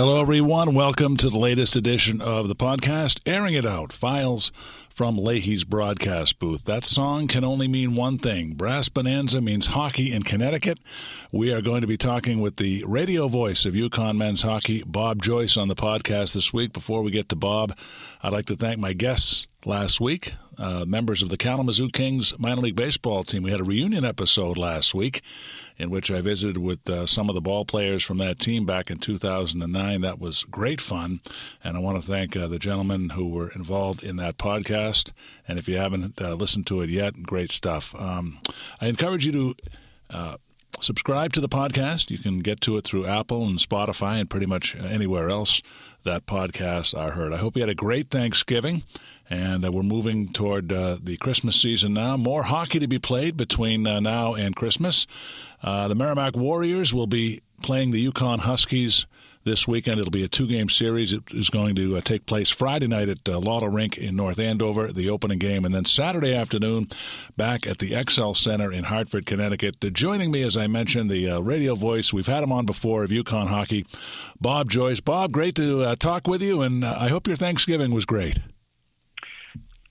Hello, everyone. Welcome to the latest edition of the podcast, Airing It Out Files from Leahy's broadcast booth. That song can only mean one thing Brass Bonanza means hockey in Connecticut. We are going to be talking with the radio voice of UConn men's hockey, Bob Joyce, on the podcast this week. Before we get to Bob, I'd like to thank my guests last week uh, members of the Kalamazoo Kings minor league baseball team. We had a reunion episode last week in which I visited with uh, some of the ball players from that team back in 2009. That was great fun, and I want to thank uh, the gentlemen who were involved in that podcast. And if you haven't uh, listened to it yet, great stuff. Um, I encourage you to uh, subscribe to the podcast. You can get to it through Apple and Spotify and pretty much anywhere else that podcasts are heard. I hope you had a great Thanksgiving and uh, we're moving toward uh, the Christmas season now. More hockey to be played between uh, now and Christmas. Uh, the Merrimack Warriors will be playing the UConn Huskies this weekend. It'll be a two-game series. It is going to uh, take place Friday night at uh, Lawler Rink in North Andover, the opening game, and then Saturday afternoon back at the XL Center in Hartford, Connecticut. joining me, as I mentioned, the uh, radio voice. We've had him on before of UConn hockey, Bob Joyce. Bob, great to uh, talk with you, and uh, I hope your Thanksgiving was great.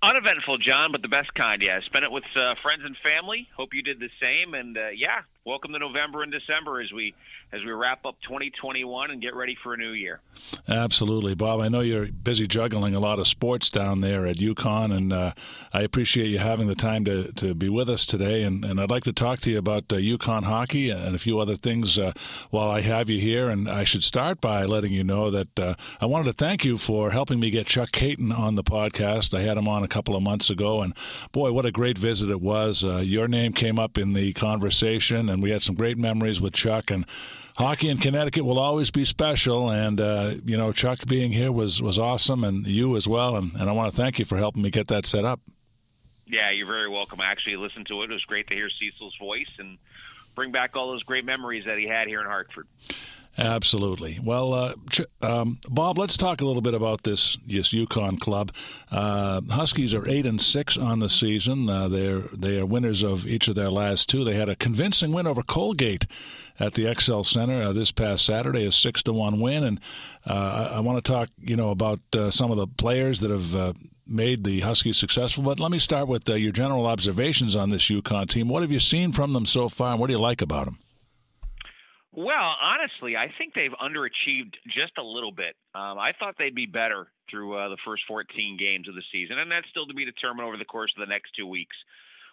Uneventful, John, but the best kind. Yeah, spent it with uh, friends and family. Hope you did the same. And uh, yeah, welcome to November and December as we as we wrap up 2021 and get ready for a new year. Absolutely, Bob. I know you're busy juggling a lot of sports down there at UConn, and uh, I appreciate you having the time to, to be with us today. And, and I'd like to talk to you about uh, UConn hockey and a few other things uh, while I have you here. And I should start by letting you know that uh, I wanted to thank you for helping me get Chuck Kaiton on the podcast. I had him on a couple of months ago, and boy, what a great visit it was. Uh, your name came up in the conversation, and we had some great memories with Chuck. And hockey in Connecticut will always be special. And uh, you know, Chuck being here was was awesome, and you as well. And, and I want to thank you for helping me get that set up. Yeah, you're very welcome. I actually listened to it. It was great to hear Cecil's voice and bring back all those great memories that he had here in Hartford. Absolutely. Well, uh, um, Bob, let's talk a little bit about this yes UConn club. Uh, Huskies are eight and six on the season. Uh, they're they are winners of each of their last two. They had a convincing win over Colgate at the XL Center uh, this past Saturday, a six to one win. And uh, I, I want to talk, you know, about uh, some of the players that have made the Huskies successful. But let me start with uh, your general observations on this UConn team. What have you seen from them so far, and what do you like about them? Well, honestly, I think they've underachieved just a little bit. Um, I thought they'd be better through uh, the first 14 games of the season, and that's still to be determined over the course of the next two weeks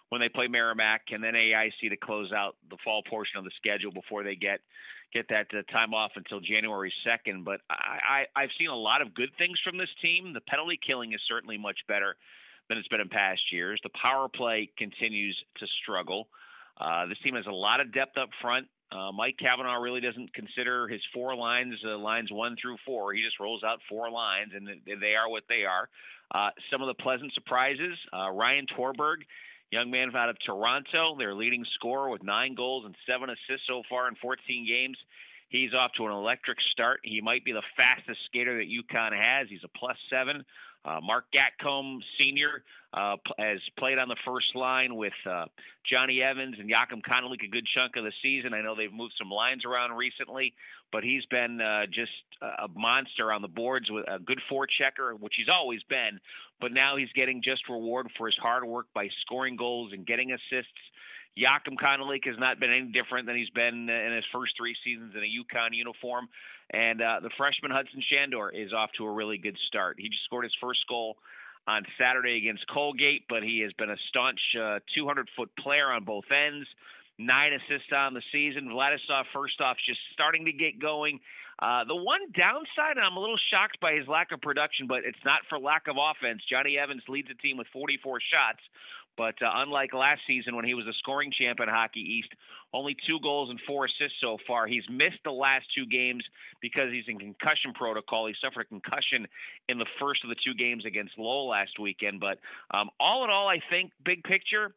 when they play Merrimack and then AIC to close out the fall portion of the schedule before they get get that uh, time off until January 2nd. But I, I, I've seen a lot of good things from this team. The penalty killing is certainly much better than it's been in past years. The power play continues to struggle. Uh, this team has a lot of depth up front. Uh, Mike Cavanaugh really doesn't consider his four lines uh, lines one through four. He just rolls out four lines, and they are what they are. Uh, some of the pleasant surprises: uh, Ryan Tverberg, young man out of Toronto, their leading scorer with nine goals and seven assists so far in 14 games. He's off to an electric start. He might be the fastest skater that UConn has. He's a plus seven. Uh, Marc Gatcomb Sr. Uh, has played on the first line with uh, Johnny Evans and Joachim Kondelik a good chunk of the season. I know they've moved some lines around recently, but he's been uh, just a monster on the boards with a good forechecker, which he's always been. But now he's getting just reward for his hard work by scoring goals and getting assists. Joachim Kondelik has not been any different than he's been in his first three seasons in a UConn uniform. And uh, the freshman Hudson Schandor is off to a really good start. He just scored his first goal on Saturday against Colgate, but he has been a staunch 200 uh, foot player on both ends. Nine assists on the season. Vladislav Firstov just starting to get going. Uh, the one downside, and I'm a little shocked by his lack of production, but it's not for lack of offense. Johnny Evans leads the team with 44 shots, but uh, unlike last season when he was a scoring champ in Hockey East, only two goals and four assists so far. He's missed the last two games because he's in concussion protocol. He suffered a concussion in the first of the two games against Lowell last weekend. But um, all in all, I think big picture,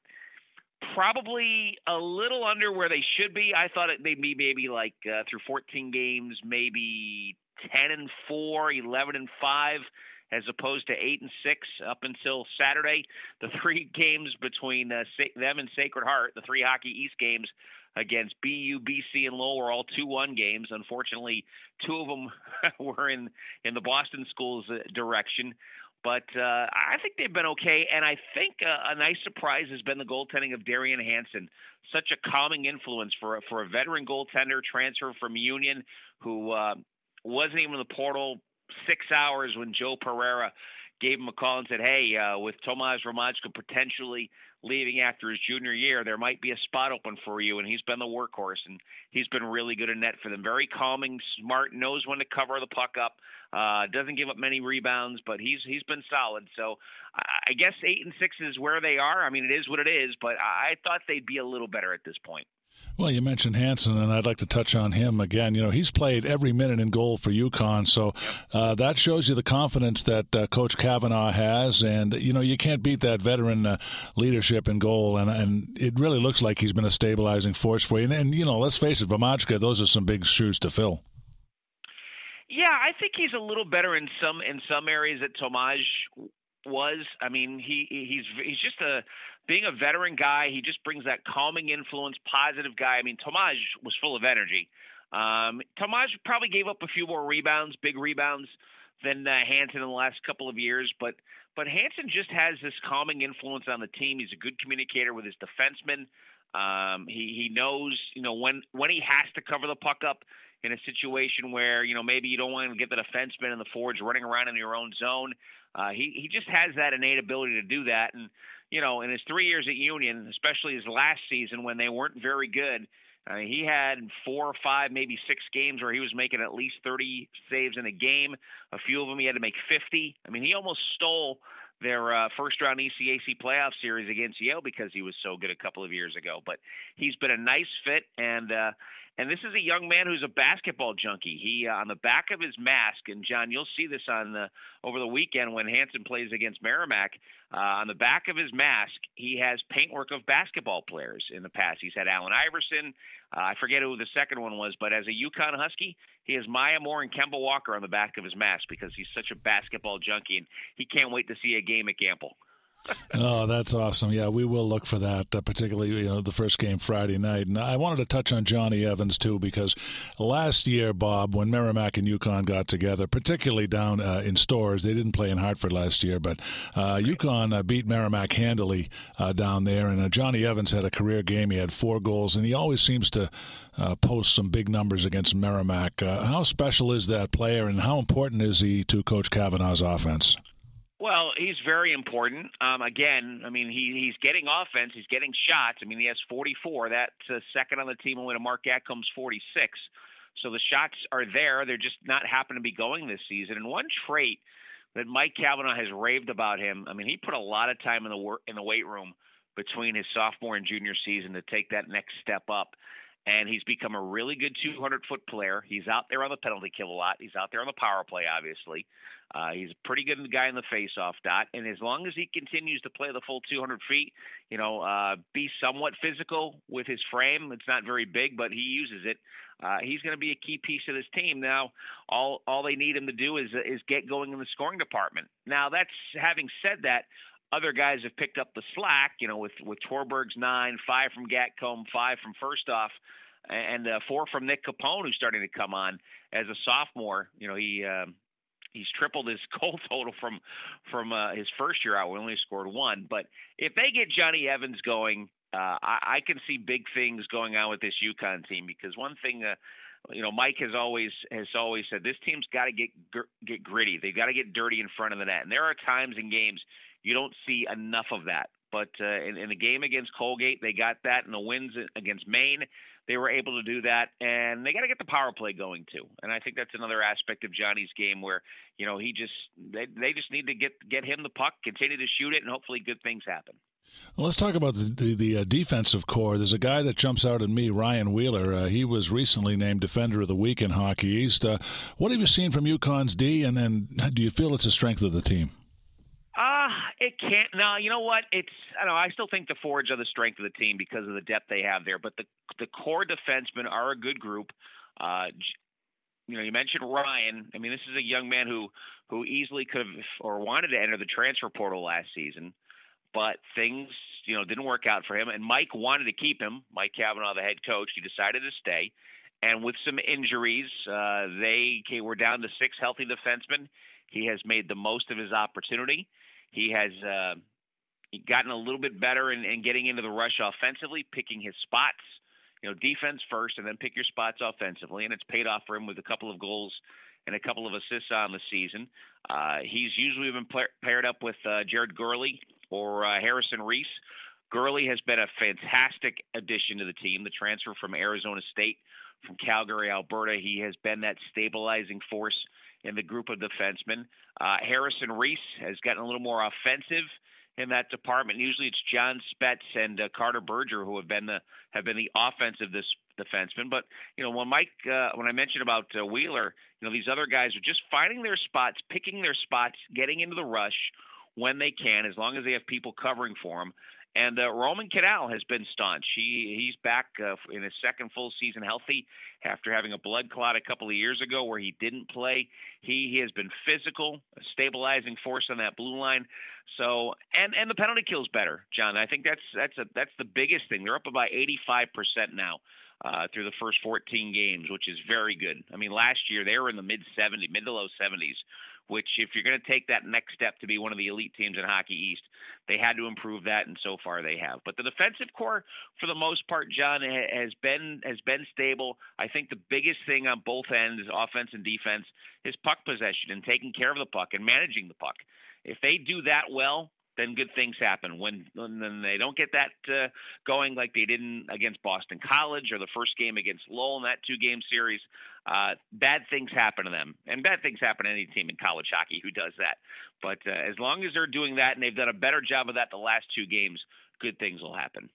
probably a little under where they should be. I thought they'd be maybe like uh, through 14 games, maybe 10 and 4, 11 and 5 as opposed to eight and six up until Saturday. The three games between uh, them and Sacred Heart, the three Hockey East games against BU, BC, and Lowell were all two-one games. Unfortunately, two of them were in in the Boston schools' uh, direction. But uh, I think they've been okay, and I think a, a nice surprise has been the goaltending of Darion Hanson. Such a calming influence for a, for a veteran goaltender transfer from Union, who uh, wasn't even in the portal six hours when Joe Pereira gave him a call and said, "Hey, uh, with Tomas Hromadko potentially leaving after his junior year, there might be a spot open for you." And he's been the workhorse, and he's been really good in net for them. Very calming, smart, knows when to cover the puck up. Uh, doesn't give up many rebounds, but he's he's been solid. So I guess eight and six is where they are. I mean, it is what it is, but I thought they'd be a little better at this point. Well, you mentioned Hanson, and I'd like to touch on him again. You know, he's played every minute in goal for UConn, so uh, that shows you the confidence that uh, Coach Cavanaugh has. And you know, you can't beat that veteran uh, leadership in goal, and and it really looks like he's been a stabilizing force for you. And, and you know, let's face it, Hromadko, those are some big shoes to fill. Yeah, I think he's a little better in some in some areas that Tomaj was. I mean, he he's he's just a being a veteran guy. He just brings that calming influence, positive guy. I mean, Tomaj was full of energy. Um, Tomaj probably gave up a few more rebounds, big rebounds, than uh, Hanson in the last couple of years, but but Hanson just has this calming influence on the team. He's a good communicator with his defensemen. Um, he he knows you know when when he has to cover the puck up in a situation where you know maybe you don't want to get the defenseman and the forwards running around in your own zone. Uh, he he just has that innate ability to do that, and you know in his three years at Union, especially his last season when they weren't very good, uh, he had four or five, maybe six games where he was making at least 30 saves in a game. A few of them he had to make 50. I mean, he almost stole their uh, first round ECAC playoff series against Yale because he was so good a couple of years ago. But he's been a nice fit, and uh, and this is a young man who's a basketball junkie. He uh, on the back of his mask, and John, you'll see this on the over the weekend when Hanson plays against Merrimack. Uh, on the back of his mask, he has paintwork of basketball players in the past. He's had Allen Iverson. Uh, I forget who the second one was, but as a UConn Husky, he has Maya Moore and Kemba Walker on the back of his mask because he's such a basketball junkie, and he can't wait to see a game at Gampel oh, that's awesome. Yeah, we will look for that, uh, particularly you know the first game Friday night. And I wanted to touch on Johnny Evans too because last year, Bob, when Merrimack and UConn got together, particularly down uh, in Storrs, they didn't play in Hartford last year, but uh, UConn uh, beat Merrimack handily uh, down there. And uh, Johnny Evans had a career game. He had four goals, and he always seems to post some big numbers against Merrimack. how special is that player, and how important is he to Coach Cavanaugh's offense? Well, he's very important. Um, again, I mean, he he's getting offense. He's getting shots. I mean, he has 44. That's uh, second on the team, to Marc Gatcomb's 46. So the shots are there. They're just not happen to be going this season. And one trait that Mike Cavanaugh has raved about him. I mean, he put a lot of time in the work in the weight room between his sophomore and junior season to take that next step up. And he's become a really good 200 foot player. He's out there on the penalty kill a lot. He's out there on the power play, obviously. Uh, he's a pretty good guy in the face-off dot, and as long as he continues to play the full 200 feet, you know, uh, be somewhat physical with his frame. It's not very big, but he uses it. Uh, he's going to be a key piece of this team. Now, all all they need him to do is is get going in the scoring department. Now, that's having said that. Other guys have picked up the slack, you know, with with Tverberg's nine, five from Gatcomb, five from Firstov, and uh, four from Nick Capone, who's starting to come on as a sophomore. You know, he um, he's tripled his goal total from from uh, his first year out. We only scored one, but if they get Johnny Evans going, uh, I, I can see big things going on with this UConn team because one thing. Uh, you know, Mike has always has always said this team's got to get get gritty. They've got to get dirty in front of the net. And there are times in games you don't see enough of that. But uh, in, in the game against Colgate, they got that. In the wins against Maine, they were able to do that, and they got to get the power play going too. And I think that's another aspect of Johnny's game where you know he just they they just need to get get him the puck, continue to shoot it, and hopefully good things happen. Well, let's talk about the the, the uh, defensive core. There's a guy that jumps out at me, Ryan Wheeler. Uh, he was recently named Defender of the Week in Hockey East. Uh, what have you seen from UConn's D, and, and do you feel it's a strength of the team? Can't. No, you know what? It's I don't know. I still think the forwards are the strength of the team because of the depth they have there. But the the core defensemen are a good group. Uh, you know, you mentioned Ryan. I mean, this is a young man who who easily could have or wanted to enter the transfer portal last season, but things you know didn't work out for him. And Mike wanted to keep him. Mike Cavanaugh, the head coach, he decided to stay. And with some injuries, uh, they were down to six healthy defensemen. He has made the most of his opportunity. He has uh, gotten a little bit better in, in getting into the rush offensively, picking his spots. You know, defense first, and then pick your spots offensively, and it's paid off for him with a couple of goals and a couple of assists on the season. Uh, he's usually been paired up with uh, Jarrod Gourley or uh, Harrison Reese. Gurley has been a fantastic addition to the team, the transfer from Arizona State, from Calgary, Alberta. He has been that stabilizing force in the group of defensemen. Uh, Harrison Reese has gotten a little more offensive in that department. Usually, it's John Spetz and uh, Carter Berger who have been the have been the offensive this defenseman. But you know, when Mike, uh, when I mentioned about uh, Wheeler, you know, these other guys are just finding their spots, picking their spots, getting into the rush when they can, as long as they have people covering for them. And uh, Roman Kinal has been staunch. He he's back uh, in his second full season healthy after having a blood clot a couple of years ago where he didn't play. He he has been physical, a stabilizing force on that blue line. So and and the penalty kills better, John. I think that's that's a that's the biggest thing. They're up about 85% now. Uh, through the first 14 games, which is very good. I mean, last year they were in the mid 70, mid to low 70s which if you're going to take that next step to be one of the elite teams in Hockey East, they had to improve that, and so far they have. But the defensive core, for the most part, John has been has been stable. I think the biggest thing on both ends, offense and defense, is puck possession and taking care of the puck and managing the puck. If they do that well, then good things happen. When when they don't get that uh, going like they didn't against Boston College or the first game against Lowell in that two game series, uh, bad things happen to them, and bad things happen to any team in college hockey who does that. But uh, as long as they're doing that and they've done a better job of that the last two games, good things will happen.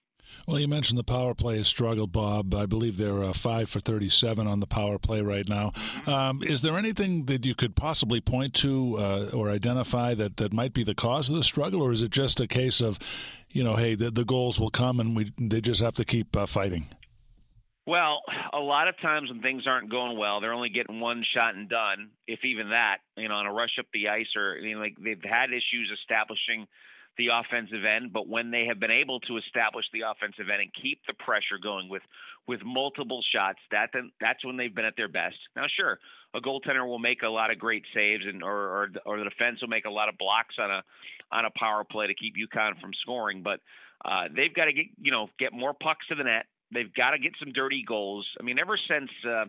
Well, you mentioned the power play has struggled, Bob. I believe they're uh, five for 37 on the power play right now. Mm-hmm. Um, is there anything that you could possibly point to uh, or identify that, that might be the cause of the struggle, or is it just a case of, you know, hey, the, the goals will come and we they just have to keep uh, fighting? Well, a lot of times when things aren't going well, they're only getting one shot and done, if even that. You know, on a rush up the ice, or you know, like they've had issues establishing the offensive end, but when they have been able to establish the offensive end and keep the pressure going with with multiple shots, that then that's when they've been at their best. Now, sure, a goaltender will make a lot of great saves, and or or, or the defense will make a lot of blocks on a on a power play to keep UConn from scoring, but uh, they've got to get you know get more pucks to the net. They've got to get some dirty goals. I mean, ever since uh,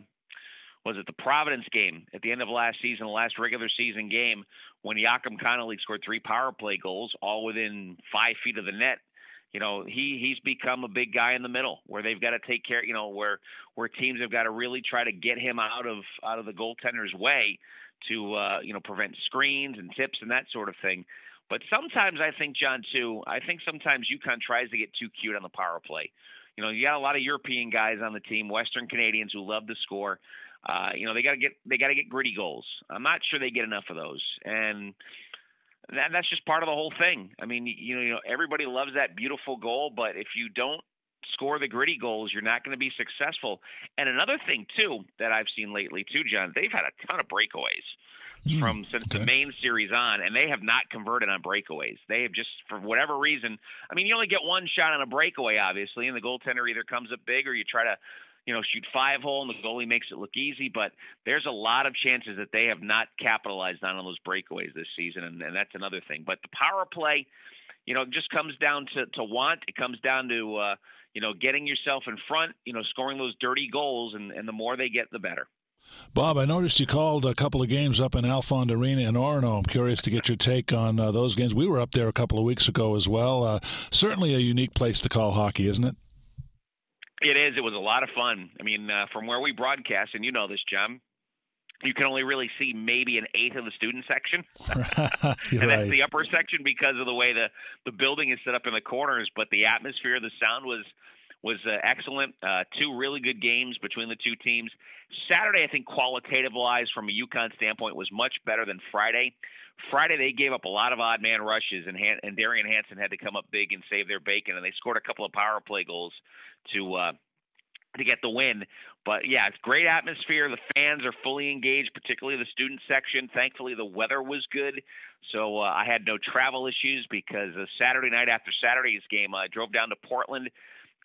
was it the Providence game at the end of last season, the last regular season game, when Joakim Connolly scored three power play goals, all within five feet of the net. You know, he he's become a big guy in the middle where they've got to take care. You know, where where teams have got to really try to get him out of out of the goaltender's way to uh, you know prevent screens and tips and that sort of thing. But sometimes I think John too. I think sometimes UConn tries to get too cute on the power play. You know, you got a lot of European guys on the team, Western Canadians who love to score. Uh, you know, they got to get they got to get gritty goals. I'm not sure they get enough of those, and that, that's just part of the whole thing. I mean, you know, you know, everybody loves that beautiful goal, but if you don't score the gritty goals, you're not going to be successful. And another thing too that I've seen lately too, John, they've had a ton of breakaways. Mm, from since okay. the Maine series on, and they have not converted on breakaways. They have just, for whatever reason, I mean, you only get one shot on a breakaway, obviously, and the goaltender either comes up big or you try to you know, shoot five hole and the goalie makes it look easy. But there's a lot of chances that they have not capitalized on, on those breakaways this season, and, and that's another thing. But the power play, you know, just comes down to, to want. It comes down to, uh, you know, getting yourself in front, you know, scoring those dirty goals, and, and the more they get, the better. Bob, I noticed you called a couple of games up in Alfond Arena in Orono. I'm curious to get your take on uh, those games. We were up there a couple of weeks ago as well. Uh, certainly a unique place to call hockey, isn't it? It is. It was a lot of fun. I mean, uh, from where we broadcast, and you know this, John, you can only really see maybe an eighth of the student section, and that's the upper section because of the way the the building is set up in the corners. But the atmosphere, the sound was was uh, excellent. Uh, two really good games between the two teams. Saturday, I think, qualitative wise, from a UConn standpoint, was much better than Friday. Friday, they gave up a lot of odd man rushes, and Han- and Darion Hanson had to come up big and save their bacon, and they scored a couple of power play goals to uh, to get the win. But yeah, it's great atmosphere. The fans are fully engaged, particularly the student section. Thankfully, the weather was good, so uh, I had no travel issues because uh, Saturday night after Saturday's game, I drove down to Portland,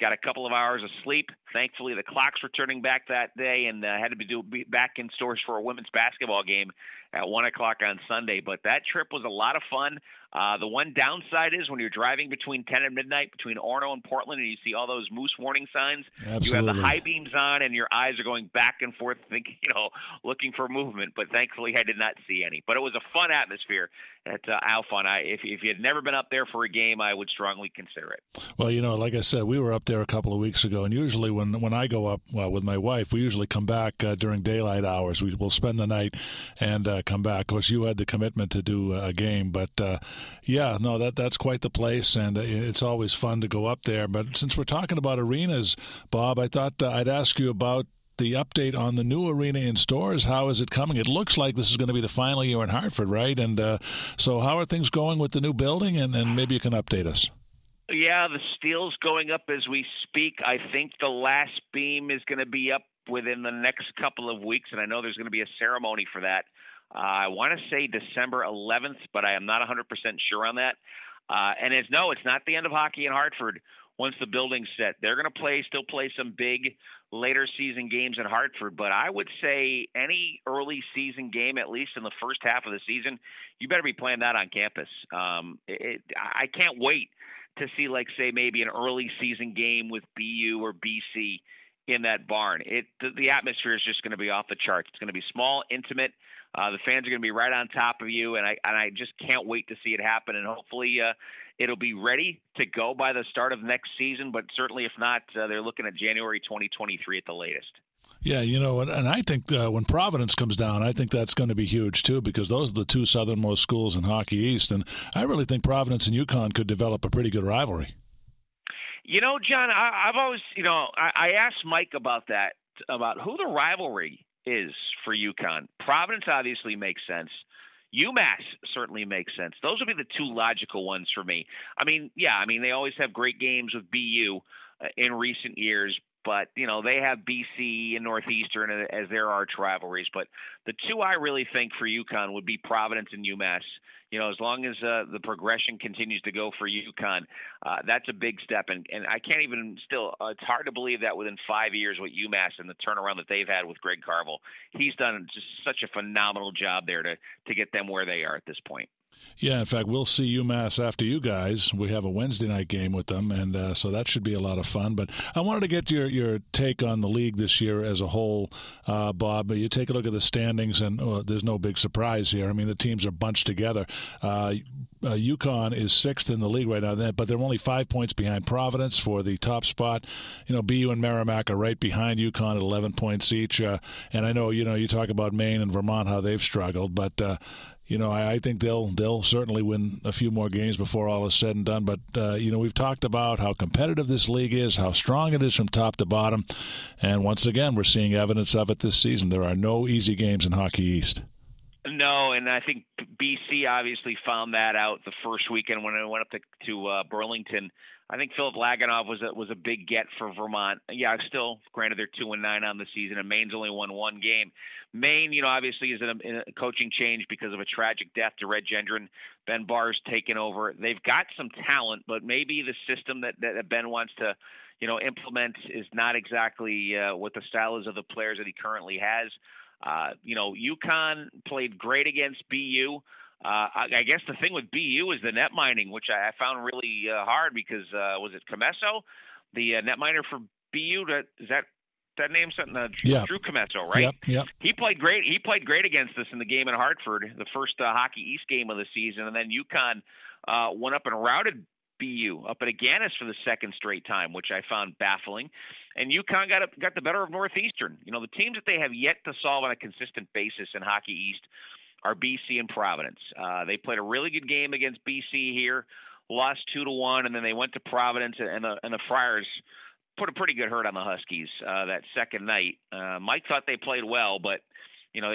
got a couple of hours of sleep. Thankfully, the clocks were turning back that day, and uh, had to be, do, be back in Storrs for a women's basketball game at one o'clock on Sunday. But that trip was a lot of fun. Uh, the one downside is when you're driving between 10 and midnight between Orono and Portland, and you see all those moose warning signs. Absolutely. You have the high beams on, and your eyes are going back and forth, thinking, you know, looking for movement. But thankfully, I did not see any. But it was a fun atmosphere at uh, Alfond. I, if if you had never been up there for a game, I would strongly consider it. Well, you know, like I said, we were up there a couple of weeks ago, and usually when when I go up well, with my wife, we usually come back uh, during daylight hours. We will spend the night and uh, come back. Of course, you had the commitment to do a game, but uh, yeah, no, that that's quite the place, and it's always fun to go up there. But since we're talking about arenas, Bob, I thought uh, I'd ask you about the update on the new arena in Storrs. How is it coming? It looks like this is going to be the final year in Hartford, right? And uh, so, how are things going with the new building? And, and maybe you can update us. Yeah, the steel's going up as we speak. I think the last beam is going to be up within the next couple of weeks, and I know there's going to be a ceremony for that. Uh, I want to say December 11th, but I am not 100% sure on that. Uh, and as no, it's not the end of hockey in Hartford once the building's set. They're going to play, still play some big later season games in Hartford, but I would say any early season game, at least in the first half of the season, you better be playing that on campus. Um, it, I can't wait to see, like, say, maybe an early season game with BU or BC in that barn. It the, the atmosphere is just going to be off the charts. It's going to be small, intimate. Uh, the fans are going to be right on top of you, and I and I just can't wait to see it happen. And hopefully, uh, it'll be ready to go by the start of next season. But certainly, if not, uh, they're looking at January 2023 at the latest. Yeah, you know, and, and I think uh, when Providence comes down, I think that's going to be huge too because those are the two southernmost schools in Hockey East, and I really think Providence and UConn could develop a pretty good rivalry. You know, John, I, I've always, you know, I, I asked Mike about that, about who the rivalry is for UConn. Providence obviously makes sense. UMass certainly makes sense. Those would be the two logical ones for me. I mean, yeah, I mean they always have great games with BU uh, in recent years, but you know they have BC and Northeastern as their arch rivalries. But the two I really think for UConn would be Providence and UMass you know, as long as uh, the progression continues to go for UConn, uh, that's a big step. And, and I can't even still, uh, it's hard to believe that within five years with UMass and the turnaround that they've had with Greg Carvel, he's done just such a phenomenal job there to, to get them where they are at this point. Yeah, in fact, we'll see UMass after you guys. We have a Wednesday night game with them, and uh, so that should be a lot of fun. But I wanted to get your, your take on the league this year as a whole, uh, Bob. You take a look at the standings, and well, there's no big surprise here. I mean, the teams are bunched together. Uh, uh, UConn is sixth in the league right now, but they're only five points behind Providence for the top spot. You know, BU and Merrimack are right behind UConn at 11 points each. Uh, and I know, you know, you talk about Maine and Vermont how they've struggled, but uh, you know, I, I, think they'll they'll certainly win a few more games before all is said and done. But uh, you know, we've talked about how competitive this league is, how strong it is from top to bottom, and once again, we're seeing evidence of it this season. There are no easy games in Hockey East. No, and I think BC obviously found that out the first weekend when I went up to, to uh, Burlington. I think Philip Lagunov was a, was a big get for Vermont. Yeah, still, granted they're two and nine on the season, and Maine's only won one game. Maine, you know, obviously is in a, in a coaching change because of a tragic death to Red Gendron. Ben Barr's taken over. They've got some talent, but maybe the system that, that Ben wants to, you know, implement is not exactly uh, what the style is of the players that he currently has. Uh, you know, UConn played great against BU. Uh, I, I guess the thing with BU is the net minding, which I, I found really uh, hard because uh, was it Commesso, the uh, net minder for BU? That is that that name something? Uh, yeah. Drew Commesso, right? Yep, yep. He played great. He played great against us in the game in Hartford, the first uh, Hockey East game of the season, and then UConn uh, went up and routed BU up at Agganis for the second straight time, which I found baffling. And UConn got got the better of Northeastern. You know, the teams that they have yet to solve on a consistent basis in Hockey East are BC and Providence. Uh, they played a really good game against BC here, lost two to one, and then they went to Providence, and the and the Friars put a pretty good hurt on the Huskies uh, that second night. Uh, Mike thought they played well, but you know,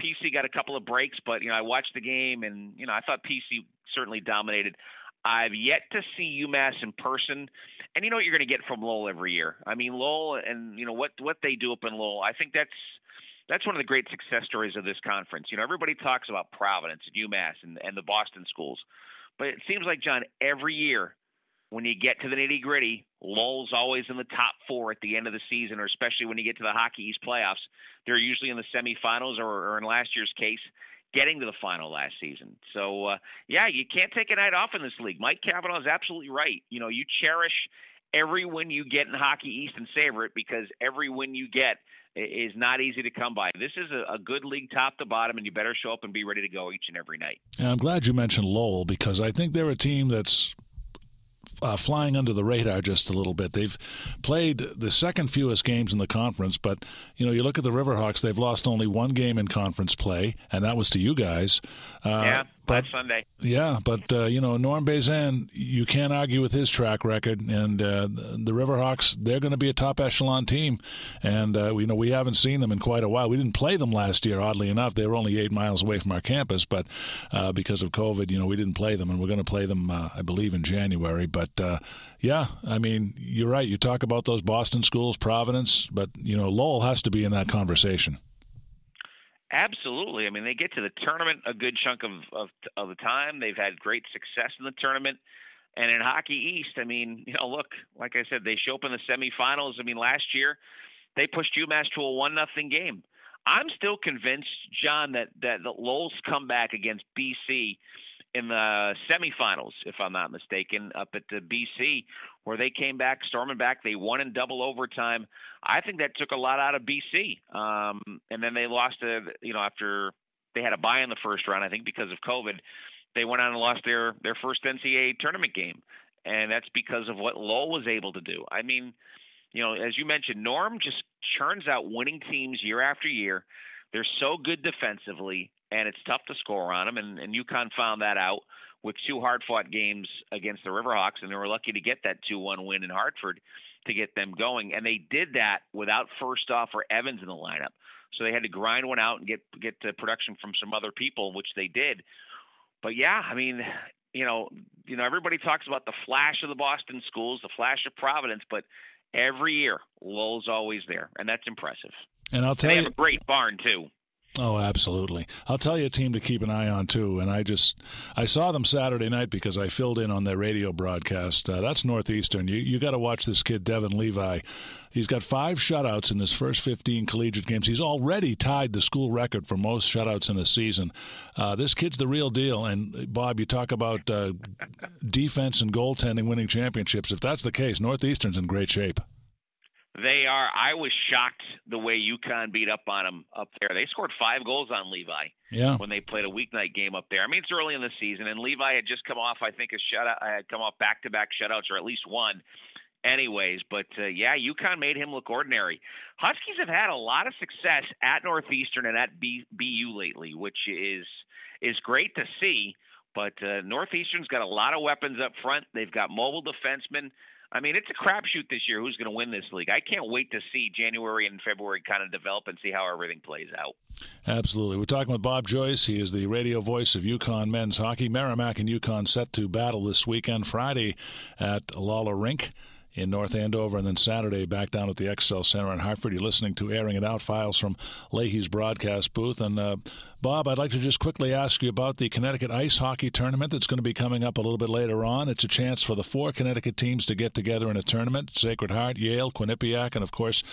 PC got a couple of breaks, but you know, I watched the game, and you know, I thought PC certainly dominated. I've yet to see UMass in person, and you know what you're going to get from Lowell every year. I mean, Lowell and you know what what they do up in Lowell. I think that's that's one of the great success stories of this conference. You know, everybody talks about Providence and UMass and, and the Boston schools, but it seems like John every year when you get to the nitty gritty, Lowell's always in the top four at the end of the season, or especially when you get to the Hockey East playoffs. They're usually in the semifinals, or, or in last year's case, getting to the final last season. So uh, yeah, you can't take a night off in this league. Mike Cavanaugh is absolutely right. You know, you cherish every win you get in Hockey East and savor it because every win you get is not easy to come by. This is a, a, good league top to bottom, and you better show up and be ready to go each and every night. And I'm glad you mentioned Lowell because I think they're a team that's uh, flying under the radar just a little bit. They've played the second fewest games in the conference, but you know, you look at the Riverhawks; they've lost only one game in conference play, and that was to you guys. Uh, yeah, but Sunday. Yeah, but uh, you know Norm Bazin, you can't argue with his track record, and uh, the Riverhawks they're going to be a top echelon team, and uh, you know we haven't seen them in quite a while. We didn't play them last year, oddly enough. They were only eight miles away from our campus, but uh, because of COVID, you know we didn't play them, and we're going to play them, uh, I believe, in January. But uh, yeah, I mean you're right. You talk about those Boston schools, Providence, but you know Lowell has to be in that conversation. Absolutely. I mean, they get to the tournament a good chunk of, of of the time. They've had great success in the tournament. And in Hockey East, I mean, you know, look, like I said, they show up in the semifinals. I mean, last year they pushed UMass to a one nothing game. I'm still convinced, John, that that the Lowell's comeback against BC in the semifinals, if I'm not mistaken, up at the BC, where they came back, storming back. They won in double overtime. I think that took a lot out of BC. Um, and then they lost, a, you know, after they had a bye in the first round, I think because of COVID, they went on and lost their their first NCAA tournament game, and that's because of what Lowell was able to do. I mean, you know, as you mentioned, Norm just churns out winning teams year after year. They're so good defensively, and it's tough to score on them. And, and UConn found that out with two hard-fought games against the Riverhawks, and they were lucky to get that 2-1 win in Hartford to get them going. And they did that without Firstov or Evans in the lineup, so they had to grind one out and get get the production from some other people, which they did. But yeah, I mean, you know, you know, everybody talks about the flash of the Boston schools, the flash of Providence, but every year Lowell's always there, and that's impressive. And I'll tell they you, have a great barn too. Oh, absolutely. I'll tell you a team to keep an eye on too. And I just I saw them Saturday night because I filled in on their radio broadcast. Uh, that's Northeastern. You you got to watch this kid Devin Levi. He's got five shutouts in his first 15 collegiate games. He's already tied the school record for most shutouts in a season. Uh, this kid's the real deal. And Bob, you talk about uh, defense and goaltending winning championships. If that's the case, Northeastern's in great shape. They are. I was shocked the way UConn beat up on them up there. They scored five goals on Levi. Yeah. When they played a weeknight game up there. I mean, it's early in the season, and Levi had just come off, I think, a shutout. I had come off back-to-back shutouts, or at least one. Anyways, but uh, yeah, UConn made him look ordinary. Huskies have had a lot of success at Northeastern and at B- BU lately, which is is great to see. But uh, Northeastern's got a lot of weapons up front. They've got mobile defensemen. I mean, it's a crapshoot this year who's going to win this league. I can't wait to see January and February kind of develop and see how everything plays out. Absolutely. We're talking with Bob Joyce. He is the radio voice of UConn men's hockey. Merrimack and UConn set to battle this weekend, Friday at Lawler Rink in North Andover, and then Saturday back down at the XL Center in Hartford. You're listening to Airing It Out files from Leahy's broadcast booth. And uh, Bob, I'd like to just quickly ask you about the Connecticut Ice Hockey Tournament that's going to be coming up a little bit later on. It's a chance for the four Connecticut teams to get together in a tournament Sacred Heart, Yale, Quinnipiac, and of course,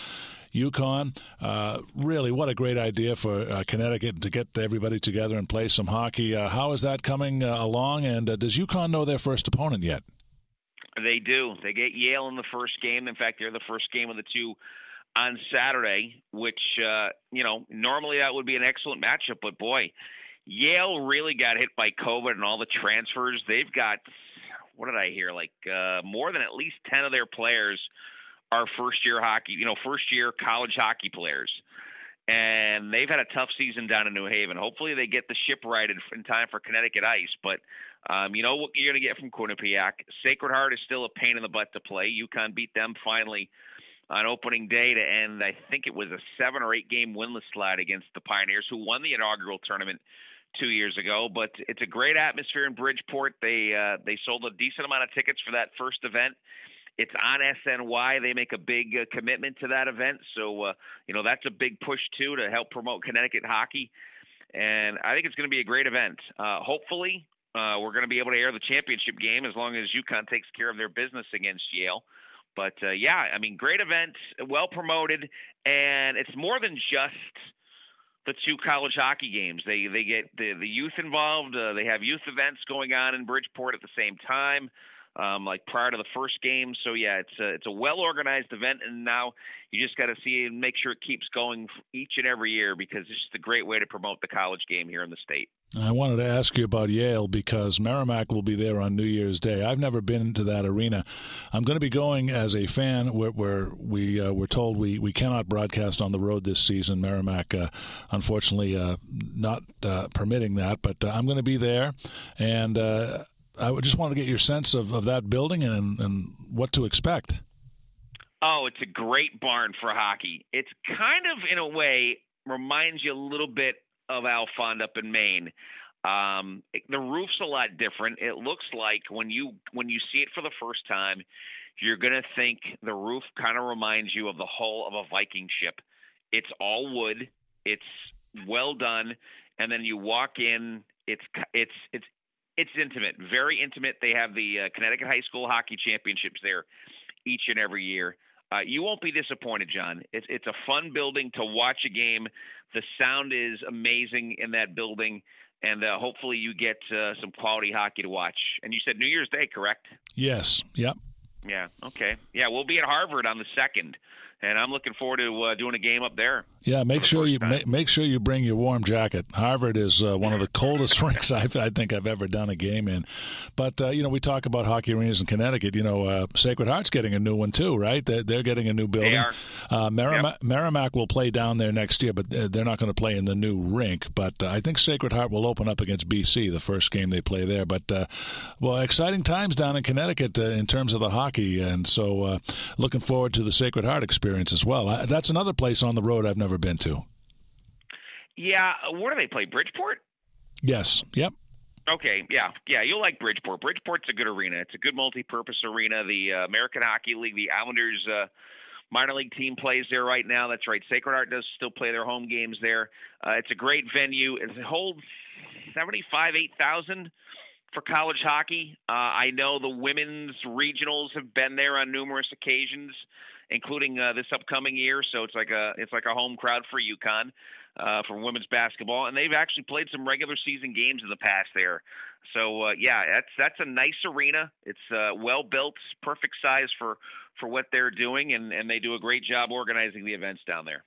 UConn. Uh, really, what a great idea for uh, Connecticut to get everybody together and play some hockey. Uh, how is that coming uh, along? And uh, does UConn know their first opponent yet? They do. They get Yale in the first game. In fact, they're the first game of the two on Saturday, which uh, you know normally that would be an excellent matchup, but boy, Yale really got hit by COVID and all the transfers. They've got what did I hear? Like uh, more than at least ten of their players are first year hockey, you know, first year college hockey players. And they've had a tough season down in New Haven. Hopefully, they get the ship righted in time for Connecticut Ice. But um, you know what you're going to get from Quinnipiac. Sacred Heart is still a pain in the butt to play. UConn beat them finally on opening day to end. I think it was a seven or eight game winless slide against the Pioneers, who won the inaugural tournament two years ago. But it's a great atmosphere in Bridgeport. They uh, they sold a decent amount of tickets for that first event. it's on SNY. They make a big uh, commitment to that event, so uh, you know that's a big push too to help promote Connecticut hockey. And I think it's going to be a great event. Uh, hopefully, uh, we're going to be able to air the championship game as long as UConn takes care of their business against Yale. But uh, yeah, I mean, great event, well promoted, and it's more than just the two college hockey games. They they get the the youth involved. Uh, they have youth events going on in Bridgeport at the same time um, like prior to the first game. So yeah, it's a, it's a well organized event, and now you just got to see and make sure it keeps going each and every year because it's just a great way to promote the college game here in the state. I wanted to ask you about Yale because Merrimack will be there on New Year's Day. I've never been to that arena. I'm going to be going as a fan where, where we uh, were told we, we cannot broadcast on the road this season. Merrimack, uh, unfortunately, uh, not uh, permitting that, but uh, I'm going to be there. And uh, I just want to get your sense of, of that building and, and what to expect. Oh, it's a great barn for hockey. It's kind of, in a way, reminds you a little bit of Alfond up in Maine. Um, the roof's a lot different. It looks like when you when you see it for the first time, you're to think the roof kind of reminds you of the hull of a Viking ship. It's all wood. It's well done, and then you walk in. It's it's it's it's intimate, very intimate. They have the uh, Connecticut High School Hockey Championships there each and every year. Uh, you won't be disappointed, John. It's it's a fun building to watch a game. The sound is amazing in that building, and uh, hopefully you get uh, some quality hockey to watch. And you said New Year's Day, correct? Yes. Yep. Yeah. Okay. Yeah, we'll be at Harvard on the second and I'm looking forward to uh, doing a game up there. Yeah, make sure you make, make sure you bring your warm jacket. Harvard is uh, one of the coldest rinks I've, i think I've ever done a game in. But uh, you know, we talk about hockey arenas in Connecticut. You know, uh, Sacred Heart's getting a new one too, right? They're, they're getting a new building. They are. Uh, Merrimack, yep. Merrimack will play down there next year, but they're not going to play in the new rink. But uh, I think Sacred Heart will open up against BC the first game they play there. But well, exciting times down in Connecticut in terms of the hockey, and so looking forward to the Sacred Heart experience as well. I, that's another place on the road I've never been to. Yeah, where do they play? Bridgeport. Yes. Yep. Okay, yeah, yeah, you'll like Bridgeport. Bridgeport's a good arena. It's a good multi-purpose arena. The uh, American Hockey League, the Islanders uh, minor league team plays there right now. That's right. Sacred Heart does still play their home games there. Uh, it's a great venue. It holds seventy-five, eight thousand for college hockey. Uh, I know the women's regionals have been there on numerous occasions including uh, this upcoming year. So it's like a it's like a home crowd for UConn uh, for women's basketball, and they've actually played some regular season games in the past there. So uh, yeah, that's that's a nice arena. It's uh, well built, perfect size for for what they're doing, and and they do a great job organizing the events down there.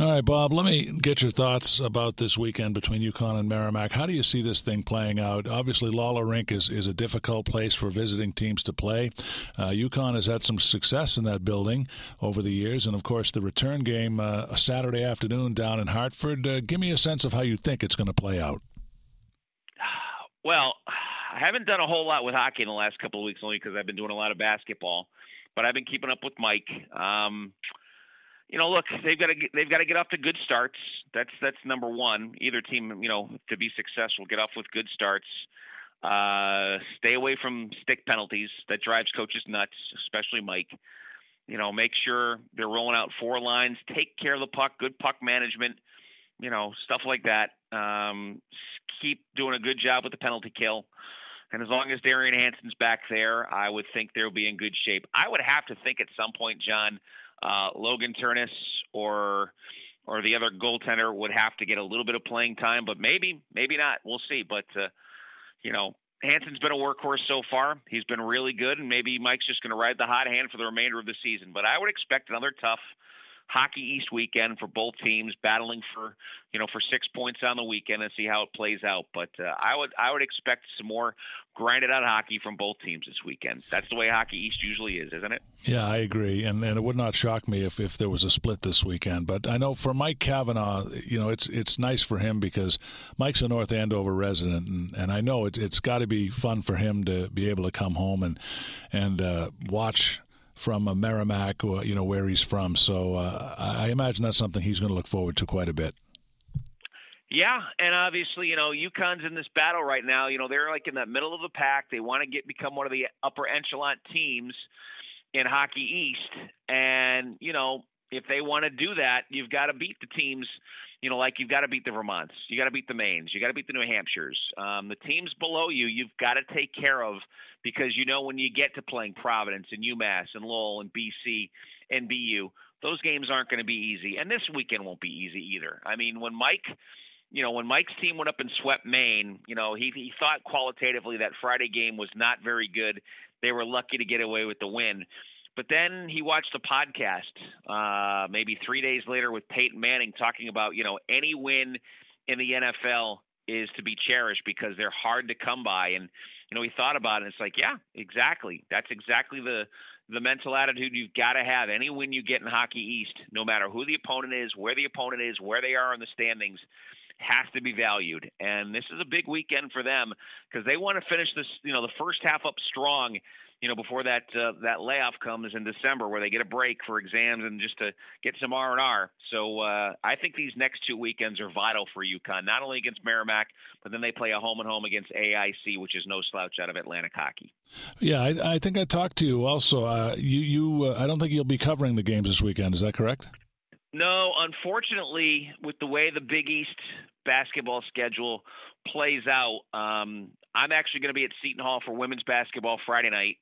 All right, Bob, let me get your thoughts about this weekend between UConn and Merrimack. How do you see this thing playing out? Obviously, Lawler Rink is, is a difficult place for visiting teams to play. Uh, UConn has had some success in that building over the years, and of course, the return game uh, Saturday afternoon down in Hartford. Uh, give me a sense of how you think it's going to play out. Well, I haven't done a whole lot with hockey in the last couple of weeks, only because I've been doing a lot of basketball. But I've been keeping up with Mike. Um, you know, look, they've got to get, they've got to get off to good starts. That's that's number one. Either team, you know, to be successful, get off with good starts. Uh, stay away from stick penalties. That drives coaches nuts, especially Mike. You know, make sure they're rolling out four lines. Take care of the puck. Good puck management. You know, stuff like that. Um, keep doing a good job with the penalty kill. And as long as Darion Hanson's back there, I would think they'll be in good shape. I would have to think at some point, John, uh, Logan Terness or or the other goaltender would have to get a little bit of playing time, but maybe, maybe not. We'll see. But uh, you know, Hanson's been a workhorse so far. He's been really good, and maybe Mike's just going to ride the hot hand for the remainder of the season. But I would expect another tough Hockey East weekend for both teams, battling for you know for six points on the weekend and see how it plays out. But uh, I would I would expect some more grinded out hockey from both teams this weekend. That's the way Hockey East usually is, isn't it? Yeah, I agree, and and it would not shock me if, if there was a split this weekend. But I know for Mike Cavanaugh, you know it's it's nice for him because Mike's a North Andover resident, and, and I know it, it's got to be fun for him to be able to come home and and uh, watch from uh, Merrimack, or, you know, where he's from. So uh, I imagine that's something he's going to look forward to quite a bit. Yeah, and obviously, you know, UConn's in this battle right now. You know, they're like in the middle of the pack. They want to get become one of the upper echelon teams. in Hockey East. And, you know, if they want to do that, you've got to beat the teams, you know, like you've got to beat the Vermonts, you got to beat the Maines, you got to beat the New Hampshires. Um, the teams below you, you've got to take care of because you know when you get to playing Providence and UMass and Lowell and BC and BU, those games aren't going to be easy. And this weekend won't be easy either. I mean, when Mike you know, when Mike's team went up and swept Maine, you know, he he thought qualitatively that Friday game was not very good. They were lucky to get away with the win. But then he watched a podcast, uh, maybe three days later, with Peyton Manning talking about, you know, any win in the NFL is to be cherished because they're hard to come by. And you know, he thought about it. and It's like, yeah, exactly. That's exactly the the mental attitude you've got to have. Any win you get in Hockey East, no matter who the opponent is, where the opponent is, where they are in the standings, has to be valued. And this is a big weekend for them because they want to finish this, you know, the first half up strong. You know, before that uh, that layoff comes in December, where they get a break for exams and just to get some R and R. So uh, I think these next two weekends are vital for UConn, not only against Merrimack, but then they play a home and home against AIC, which is no slouch out of Atlantic hockey. Yeah, I, I think I talked to you also. Uh, you you uh, I don't think you'll be covering the games this weekend. Is that correct? No, unfortunately, with the way the Big East basketball schedule plays out, um, I'm actually going to be at Seton Hall for women's basketball Friday night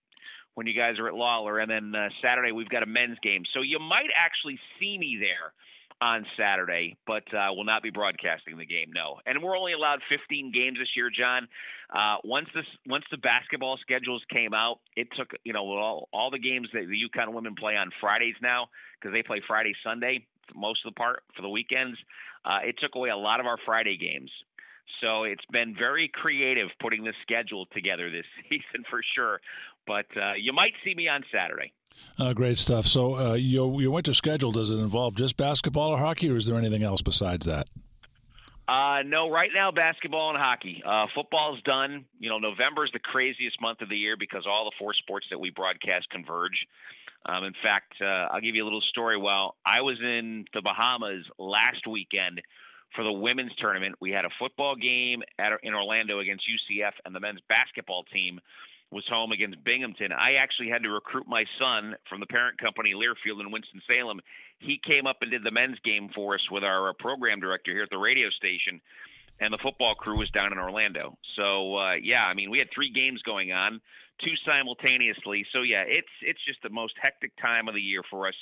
when you guys are at Lawler, and then uh, Saturday we've got a men's game. So you might actually see me there on Saturday, but uh, will not be broadcasting the game. No, and we're only allowed 15 games this year, John. Uh, once this once the basketball schedules came out, it took you know all, all the games that the UConn women play on Fridays now because they play Friday Sunday most of the part for the weekends. Uh, it took away a lot of our Friday games. So it's been very creative putting this schedule together this season for sure. But uh, you might see me on Saturday. Uh, great stuff. So uh, your your winter schedule does it involve just basketball or hockey, or is there anything else besides that? Uh, no, right now basketball and hockey. Uh, football's done. You know, November is the craziest month of the year because all the four sports that we broadcast converge. Um, in fact, uh, I'll give you a little story. While I was in the Bahamas last weekend for the women's tournament, we had a football game at, in Orlando against UCF, and the men's basketball team was home against Binghamton. I actually had to recruit my son from the parent company Learfield in Winston Salem. He came up and did the men's game for us with our program director here at the radio station, and the football crew was down in Orlando. So uh, yeah, I mean we had three games going on two simultaneously. So yeah, it's it's just the most hectic time of the year for us,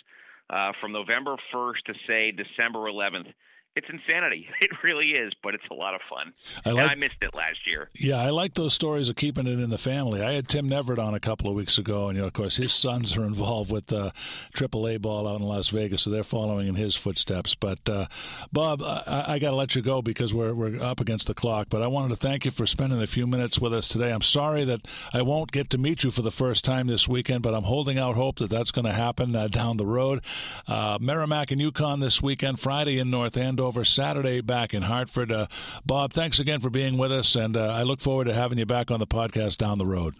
uh, from November 1st to say December 11th it's insanity. It really is, but it's a lot of fun. I, like, I missed it last year. Yeah, I like those stories of keeping it in the family. I had Tim Neverett on a couple of weeks ago, and you know, of course, his sons are involved with the uh, AAA ball out in Las Vegas, so they're following in his footsteps. But uh, Bob, I, I got to let you go because we're we're up against the clock. But I wanted to thank you for spending a few minutes with us today. I'm sorry that I won't get to meet you for the first time this weekend, but I'm holding out hope that that's going to happen uh, down the road. Uh, Merrimack and UConn this weekend, Friday in North Andover, Saturday back in Hartford. Uh, Bob, thanks again for being with us, and uh, I look forward to having you back on the podcast down the road.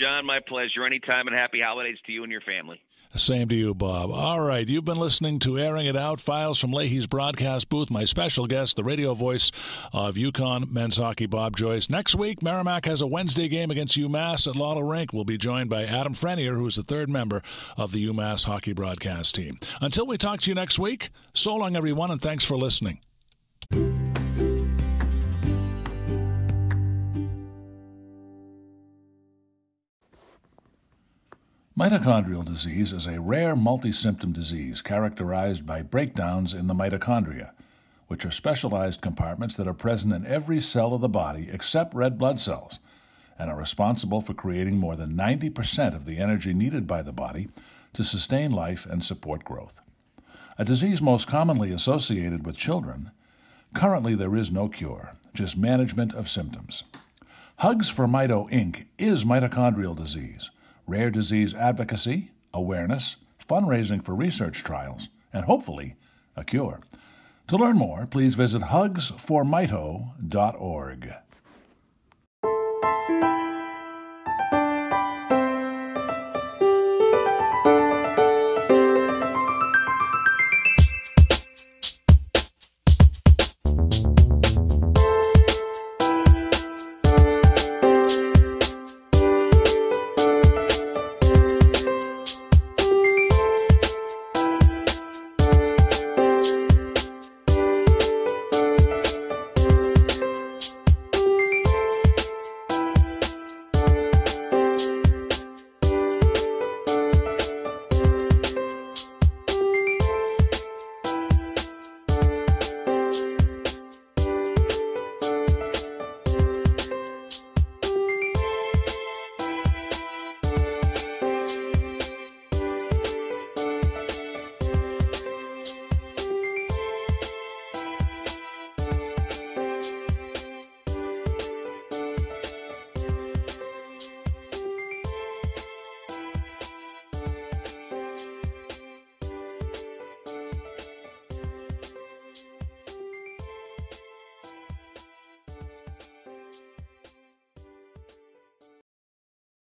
John, my pleasure. Anytime, and happy holidays to you and your family. Same to you, Bob. All right, you've been listening to Airing It Out, files from Leahy's broadcast booth. My special guest, the radio voice of UConn men's hockey, Bob Joyce. Next week, Merrimack has a Wednesday game against UMass at Lawler Rink. We'll be joined by Adam Frenier, who is the third member of the UMass hockey broadcast team. Until we talk to you next week, so long, everyone, and thanks for listening. Mitochondrial disease is a rare multi-symptom disease characterized by breakdowns in the mitochondria, which are specialized compartments that are present in every cell of the body except red blood cells and are responsible for creating more than 90% of the energy needed by the body to sustain life and support growth. A disease most commonly associated with children, currently there is no cure, just management of symptoms. Hugs for Mito Inc. is mitochondrial disease rare disease advocacy, awareness, fundraising for research trials, and hopefully a cure. To learn more, please visit hugsformito.org.